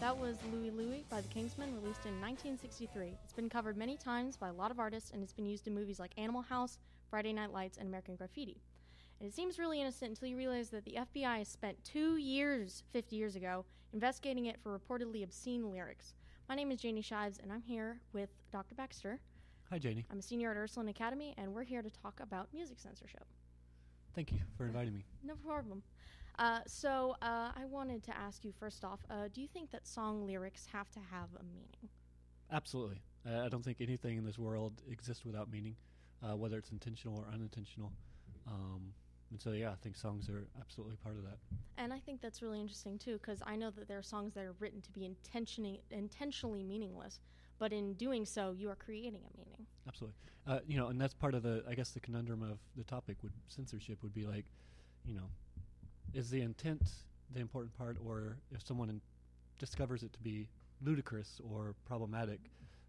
That was Louie Louie by the Kingsmen, released in 1963. It's been covered many times by a lot of artists, and it's been used in movies like Animal House, Friday Night Lights, and American Graffiti. And it seems really innocent until you realize that the FBI has spent two years, 50 years ago, investigating it for reportedly obscene lyrics. My name is Janie Shives, and I'm here with Dr. Baxter. Hi, Janie. I'm a senior at Ursuline Academy, and we're here to talk about music censorship. Thank you for inviting me. No problem. Uh, so uh, I wanted to ask you first off, uh, do you think that song lyrics have to have a meaning? Absolutely. I I don't think anything in this world exists without meaning, uh, whether it's intentional or unintentional. Um, and so, yeah, I think songs are absolutely part of that. And I think that's really interesting too, because I know that there are songs that are written to be intentionally intentionally meaningless, but in doing so, you are creating a meaning. Absolutely. Uh, you know, and that's part of the, I guess, the conundrum of the topic would censorship would be like, you know, is the intent the important part, or if someone in, discovers it to be ludicrous or problematic,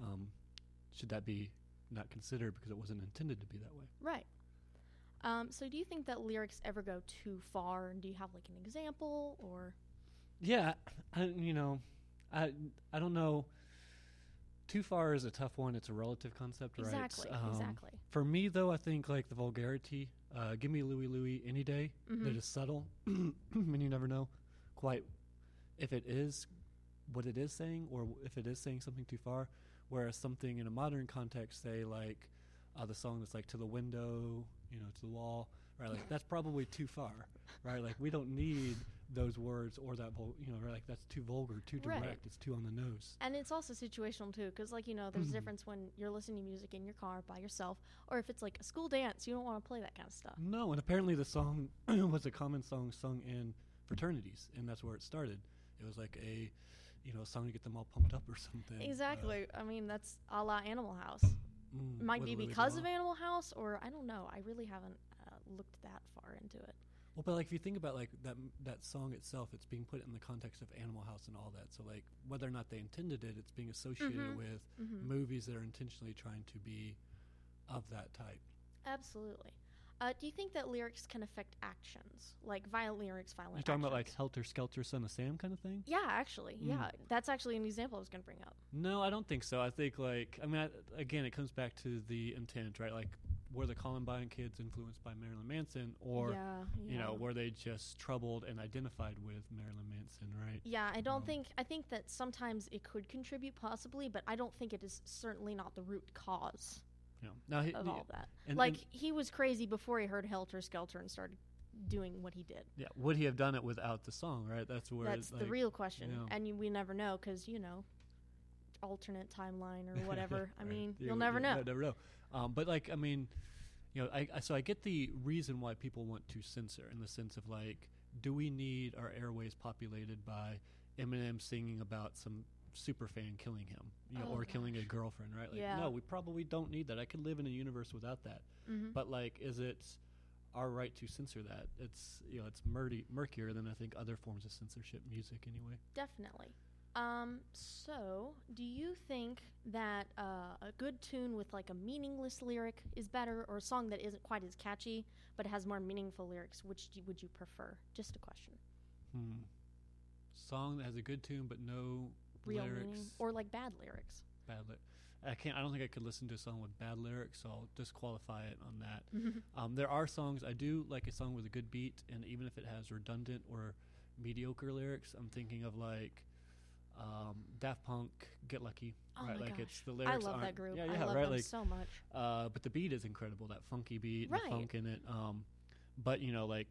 um, should that be not considered because it wasn't intended to be that way? Right. Um, so, do you think that lyrics ever go too far? And do you have like an example or? Yeah, I, you know, I I don't know. Too far is a tough one. It's a relative concept, right? Exactly. Um, exactly. For me, though, I think like the vulgarity. Uh, give me Louie Louie any day. Mhm. That is subtle, and you never know quite if it is what it is saying, or if it is saying something too far. Whereas something in a modern context, say like uh, the song that's like to the window, you know, to the wall, right? Like that's probably too far, right? Like we don't need those words or that, vul- you know, right? Like that's too vulgar, too Right. direct. It's too on the nose. And it's also situational too, because like you know, there's a Mhm. difference when you're listening to music in your car by yourself, or if it's like a school dance, you don't want to play that kind of stuff. No, and apparently the song was a common song sung in fraternities, and that's where it started. It was like a, you know, song to get them all pumped up or something. Uh, Exactly. I mean, that's a la Animal House. mm, Might be because of Animal House, or I don't know. I really haven't uh, looked that far into it. Well, but like if you think about like that that song itself, it's being put in the context of Animal House and all that. So like whether or not they intended it, it's being associated Mhm. with hmm movies that are intentionally trying to be of that type. Absolutely. Uh, do you think that lyrics can affect actions, like violent lyrics, violent? You're talking about like actions? Helter Skelter, Son of Sam kind of thing? Yeah, actually, Mm. yeah. That's actually an example I was going to bring up. No, I don't think so. I think like I mean, I, again, it comes back to the intent, right? Like were the Columbine kids influenced by Marilyn Manson, or yeah, you know, were they just troubled and identified with Marilyn Manson, right? Yeah, I don't Um, think. I think that sometimes it could contribute, possibly, but I don't think it is certainly not the root cause You know, now he, of all that. and- like and- he was crazy before he heard Helter Skelter and started doing what he did. yeah, would he have done it without the song, right? That's where That's the like, real question, yeah. and you, we never know because you know, alternate timeline or whatever. I mean, You- you'll never know. Never know. Um, but like, I mean, you know, I, I so I get the reason why people want to censor in the sense of like, do we need our airways populated by Eminem singing about some super fan killing him, you know, Oh, or killing a girlfriend, right? Like, Yeah. no, we probably don't need that. I could live in a universe without that. hmm But like, is it our right to censor that? It's you know, it's murdy, murkier than I think other forms of censorship, music anyway. Definitely. Um, so, do you think that uh, a good tune with like a meaningless lyric is better, or a song that isn't quite as catchy but has more meaningful lyrics? Which do, would you prefer? Just a question. Hmm. Song that has a good tune but no Real lyrics. meaning, or like bad lyrics? bad ly- I can't. I don't think I could listen to a song with bad lyrics, so I'll disqualify it on that. Um, there are songs I do like a song with a good beat, and even if it has redundant or mediocre lyrics, I'm thinking of like um, Daft Punk, "Get Lucky." Oh right, my like gosh. it's the I lyrics. love that group. Yeah, I yeah, love right. them Like, so much. uh, but the beat is incredible. That funky beat, Right. the funk in it. Um, but you know, like,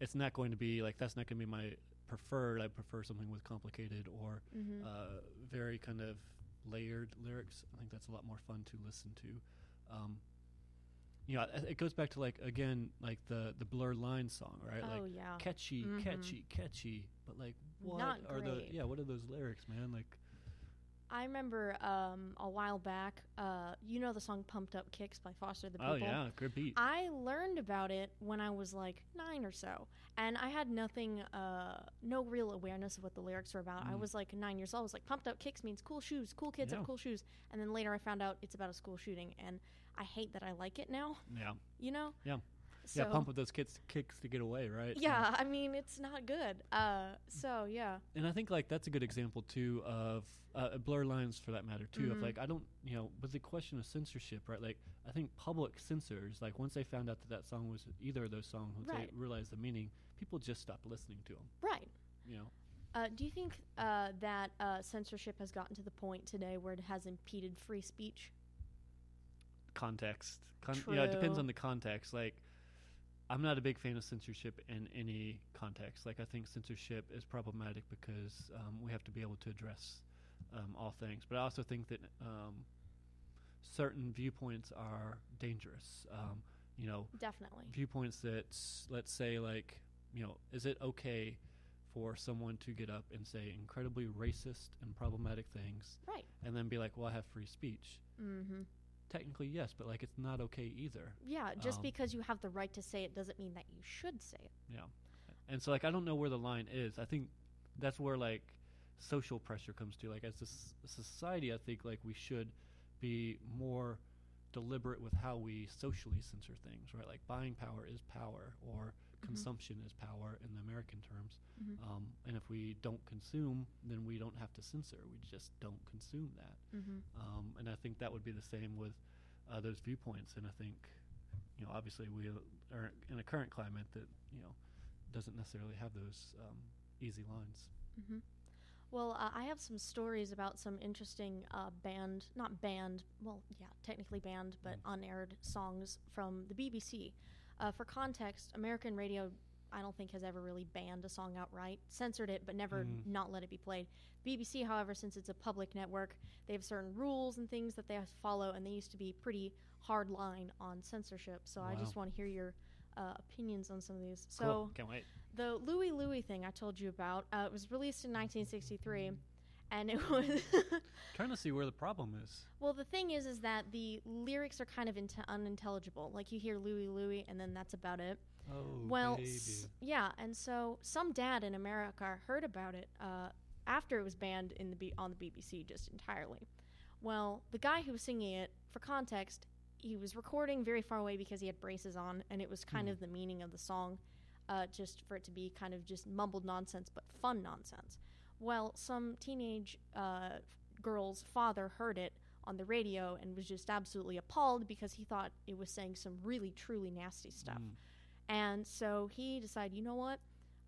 it's not going to be like that's not going to be my preferred. I prefer something with complicated or hmm uh, very kind of layered lyrics. I think that's a lot more fun to listen to. Um, you know, it- goes back to like again, like the the blurred line song, right? oh like yeah. catchy, Mhm. catchy, catchy. But like, what Not are the yeah? What are those lyrics, man? Like, I remember um, a while back. Uh, you know the song "Pumped Up Kicks" by Foster the People. oh yeah, good beat. I learned about it when I was like nine or so, and I had nothing, uh, no real awareness of what the lyrics were about. I Mm. was like nine years old. I was like, "Pumped up kicks means cool shoes. Cool kids Yeah. have cool shoes." And then later, I found out it's about a school shooting, and I hate that I like it now. yeah, You know? So, yeah, pump with those kicks, kicks to get away, right? Yeah, I mean it's not good. Uh, so yeah. and I think like that's a good example too of uh, blur lines for that matter too. Of Mhm. like I don't, you know, with the question of censorship, right? Like I think public censors, like once they found out that that song was either of those songs, once Right. they realized the meaning, people just stopped listening to them. Right. You know, Uh, do you think uh, that uh, censorship has gotten to the point today where it has impeded free speech? context. Con- you know, it depends on the context. Like, I'm not a big fan of censorship in any context. Like, I think censorship is problematic because um, we have to be able to address um, all things. But I also think that um, certain viewpoints are dangerous. Um, you know, Definitely. viewpoints that, let's say, like, you know, is it okay for someone to get up and say incredibly racist and problematic things Right. and then be like, well, I have free speech? Mm-hmm. Technically, yes, but like it's not okay either. Yeah. Just Um, because you have the right to say it doesn't mean that you should say it. Yeah. And so like I don't know where the line is. I think that's where like social pressure comes to. Like as a s- society, I think like we should be more deliberate with how we socially censor things, right? Like buying power is power or. Consumption is power in the American terms. Mhm. Um, and if we don't consume, then we don't have to censor. We just don't consume that. Mm-hmm. Um, and I think that would be the same with uh, those viewpoints. And I think, you know, obviously we are in a current climate that you know doesn't necessarily have those um, easy lines. Mm-hmm. Well, uh, I have some stories about some interesting uh, banned, not banned, well, yeah, technically banned, but unaired songs from the BBC. Uh, for context, American radio, I don't think has ever really banned a song outright, censored it, but never Mhm. not let it be played. BBC, however, since it's a public network, they have certain rules and things that they have to follow, and they used to be pretty hard line on censorship. So I just want to hear your uh, opinions on some of these. So. cool. Can't wait. The Louie Louie thing I told you about, uh, it was released in 1963, and it was Trying to see where the problem is. well. The thing is, is that the lyrics are kind of inte- unintelligible. Like you hear Louie Louie, and then that's about it. Oh, well, baby. s- yeah, and so some dad in America heard about it uh, after it was banned in the B- on the BBC just entirely. Well, the guy who was singing it, for context, he was recording very far away because he had braces on, and it was kind Hmm. of the meaning of the song, uh, just for it to be kind of just mumbled nonsense, but fun nonsense. Well, some teenage uh, girl's father heard it on the radio and was just absolutely appalled because he thought it was saying some really truly nasty stuff. Mm. And so he decided, you know what?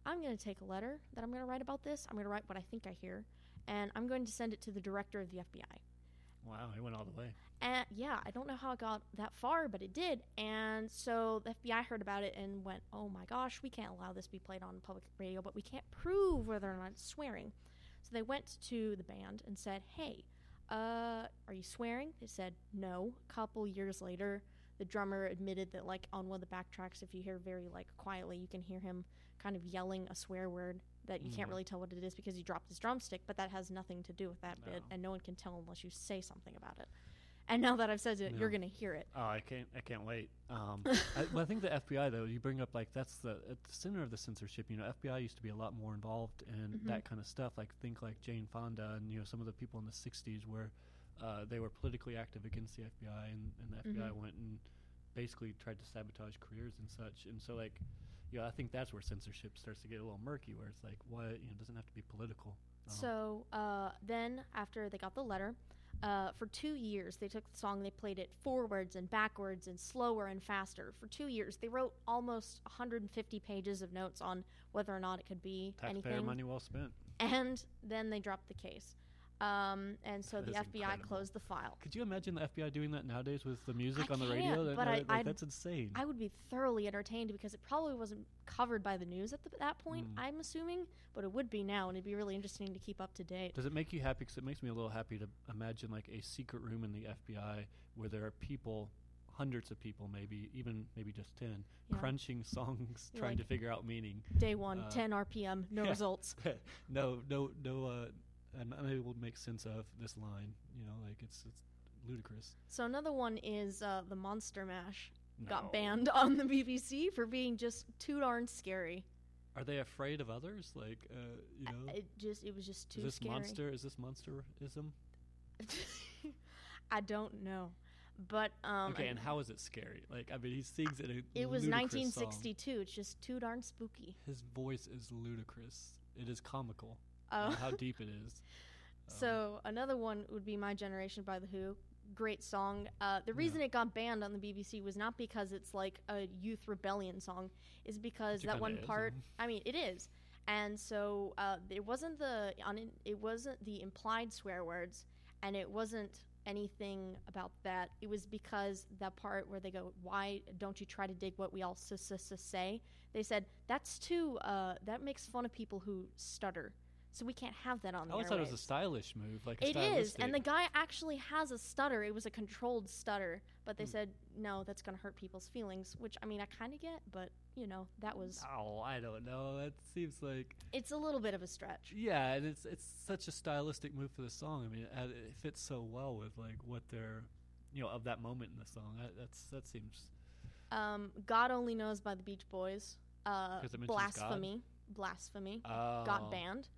I'm going to take a letter that I'm going to write about this. I'm going to write what I think I hear, and I'm going to send it to the director of the FBI. Wow, it went all the way. And yeah, I don't know how it got that far, but it did. And so the FBI heard about it and went, "Oh my gosh, we can't allow this to be played on public radio, but we can't prove whether or not it's swearing." So they went to the band and said, "Hey, uh, are you swearing?" They said, "No." A couple years later, the drummer admitted that, like on one of the backtracks, if you hear very like quietly, you can hear him kind of yelling a swear word that you can't Mhm. really tell what it is because he dropped his drumstick, but that has nothing to do with that bit, and no one can tell unless you say something about it. And now that I've said it, you're gonna hear it. Oh, I can't. I can't wait. Um, I, well, I think the FBI though. You bring up like that's the at the center of the censorship. You know, FBI used to be a lot more involved in Mhm. that kind of stuff. Like think like Jane Fonda and you know some of the people in the '60s where uh, they were politically active against the FBI, and, and the FBI Mhm. went and basically tried to sabotage careers and such. And so like, you know, I think that's where censorship starts to get a little murky, where it's like, what you know, it doesn't have to be political. So uh, then, after they got the letter, uh, for two years they took the song, they played it forwards and backwards and slower and faster. For two years, they wrote almost 150 pages of notes on whether or not it could be taxpayer anything. money well spent. And then they dropped the case. Um, and so That the FBI incredible. closed the file. Could you imagine the FBI doing that nowadays with the music I on the radio? That- but no, I, like, that's insane. I would be thoroughly entertained because it probably wasn't covered by the news at the, that point, Mm. I'm assuming, but it would be now, and it'd be really interesting to keep up to date. Does it make you happy? Because it makes me a little happy to imagine like a secret room in the FBI where there are people, hundreds of people, maybe even maybe just ten, Yeah. crunching songs, You're trying to figure out meaning. Day one, Uh, 10 RPM, no yeah. results. no, no, no. Uh, I'm unable to make sense of this line. You know, like it's it's ludicrous. So another one is uh, the Monster Mash No. got banned on the BBC for being just too darn scary. Are they afraid of others? Like, uh, you I- know, It just it was just too scary. is this scary. monster? Is this monsterism? I don't know. But um, okay, and how is it scary? Like, I mean, he sings it in a it was ludicrous song. 1962. It's just too darn spooky. His voice is ludicrous. It is comical. Uh, uh, how deep it is. Um, So another one would be "My Generation" by the Who. Great song. Uh, the Yeah. reason it got banned on the BBC was not because it's like a youth rebellion song, is because that one is, part. um. I mean, it is, and so uh, it wasn't the on it wasn't the implied swear words, and it wasn't anything about that. It was because that part where they go, "Why don't you try to dig what we all s- s- s- say?" They said that's too. Uh, that makes fun of people who stutter. So we can't have that on the. I always thought it was a stylish move. Like It is, and the guy actually has a stutter. It was a controlled stutter, but they Hmm. said no, that's going to hurt people's feelings. Which I mean, I kind of get, but you know, that was Oh, I don't know. That seems like it's a little bit of a stretch. yeah, and it's it's such a stylistic move for the song. I mean, it, it fits so well with like what they're, you know, of that moment in the song. That, that's that seems Um, God only knows by the Beach Boys. Uh, mentions God? blasphemy, blasphemy uh, got banned.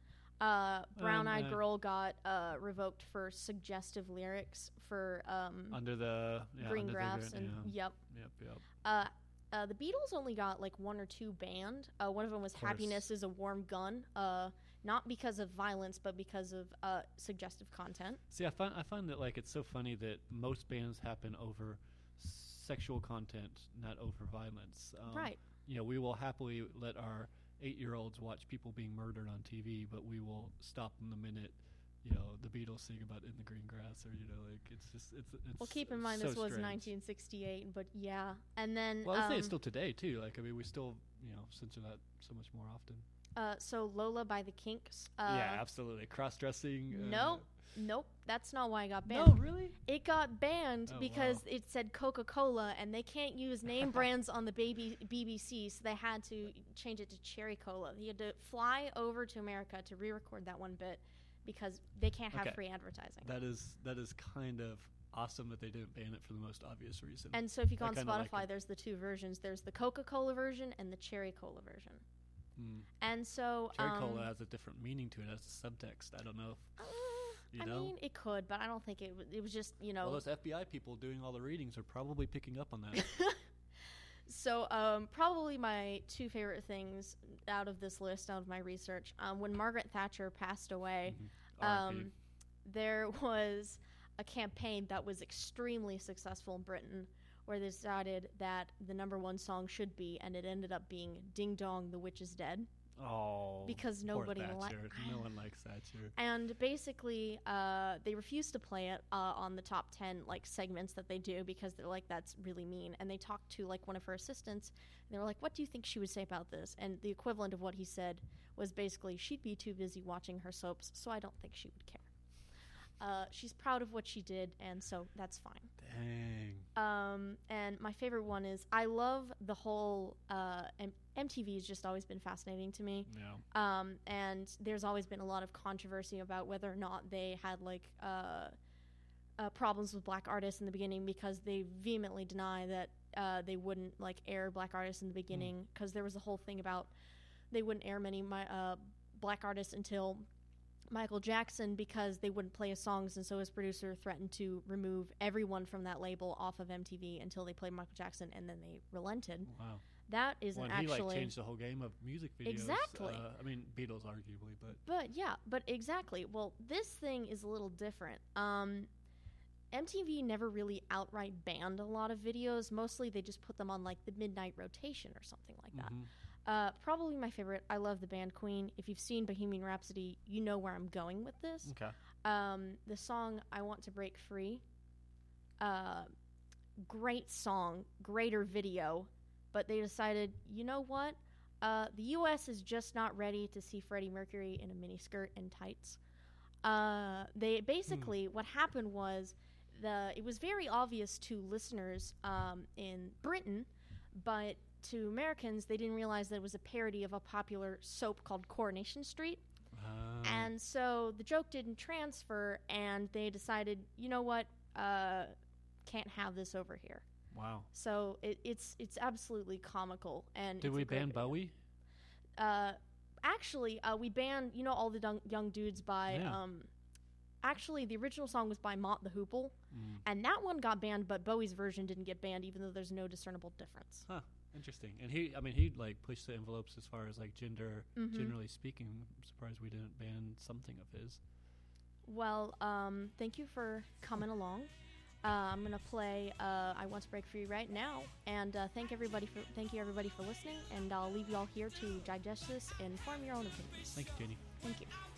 Uh, Brown Eyed uh, Girl got uh, revoked for suggestive lyrics for um, under the yeah, green under the and yeah. yep. yep, yep. Uh, uh, the Beatles only got like one or two banned. Uh, one of them was Of "Happiness Is a Warm Gun," uh, not because of violence, but because of uh, suggestive content. See, I find I find that like it's so funny that most bans happen over sexual content, not over violence. Um, right. You know, we will happily let our eight-year-olds watch people being murdered on TV, but we will stop them the minute. You know, the Beatles sing about "In the Green Grass," or you know, like it's just it's. it's Well, keep in mind so this was strange. 1968, but yeah, and then Well, I say um, it's still today too. Like, I mean, we still you know censor that so much more often. Uh, so Lola by the Kinks. Uh, yeah, absolutely. Cross-dressing. Uh, no, nope, that's not why it got banned. No, really. It got banned Oh, because wow. it said Coca Cola, and they can't use name brands on the baby BBC, so they had to change it to Cherry Cola. He had to fly over to America to re-record that one bit because they can't have Okay. free advertising. That is that is kind of awesome that they didn't ban it for the most obvious reason. and so if you go I on Spotify, like there's the two versions. There's the Coca Cola version and the Cherry Cola version. Mm. And so, Cherry um, cola has a different meaning to it as a subtext. I don't know. If, uh, you I know? mean, it could, but I don't think it. w- It was just you know. well, those FBI people doing all the readings are probably picking up on that. so um, probably my two favorite things out of this list, out of my research, um, when Margaret Thatcher passed away, Mhm. Um, there was a campaign that was extremely successful in Britain, where they decided that the number one song should be, and it ended up being "Ding Dong, the Witch is Dead," oh, because nobody li- Thatcher. no one likes Thatcher. and basically uh, they refused to play it uh, on the top 10 like segments that they do because they're like that's really mean and they talked to like one of her assistants and they were like what do you think she would say about this and the equivalent of what he said was basically she'd be too busy watching her soaps so i don't think she would care uh, she's proud of what she did and so that's fine Dang. Um, and my favorite one is I love the whole uh, M- MTV has just always been fascinating to me. Yeah. Um, and there's always been a lot of controversy about whether or not they had like uh, uh, problems with black artists in the beginning because they vehemently deny that uh, they wouldn't like air black artists in the beginning because there was a whole thing about they wouldn't air many my, uh, black artists until Michael Jackson because they wouldn't play his songs, and so his producer threatened to remove everyone from that label off of MTV until they played Michael Jackson, and then they relented. Wow. That isn't Well, and he actually like changed the whole game of music videos. Exactly. Uh, I mean, Beatles arguably, but But yeah, but exactly. Well, this thing is a little different. Um, MTV never really outright banned a lot of videos. Mostly they just put them on like the midnight rotation or something like that. mhm. Uh, probably my favorite. I love the band Queen. If you've seen Bohemian Rhapsody, you know where I'm going with this. okay. Um, the song "I Want to Break Free." Uh, great song, greater video, but they decided, you know what? Uh, the U.S. is just not ready to see Freddie Mercury in a miniskirt and tights. Uh, they basically what happened was the it was very obvious to listeners um, in Britain, but to Americans they didn't realize that it was a parody of a popular soap called Coronation Street. Um, And so the joke didn't transfer, and they decided, you know what, uh, can't have this over here. wow. So it, it's it's absolutely comical. And Did we ban. Bowie? Uh, actually, uh, we banned you know all the young, young dudes by Yeah. um, actually, the original song was by Mott the Hoople, Mm. and that one got banned, but Bowie's version didn't get banned, even though there's no discernible difference. Huh. Interesting. And he, I mean, he like pushed the envelopes as far as like gender, Mhm. generally speaking. I'm surprised we didn't ban something of his. Well, um, thank you for coming along. Uh, I'm gonna play uh, "I Want to Break Free" right now, and uh, thank everybody for thank you everybody for listening. And I'll leave you all here to digest this and form your own opinions. Thank you, Jenny. Thank you.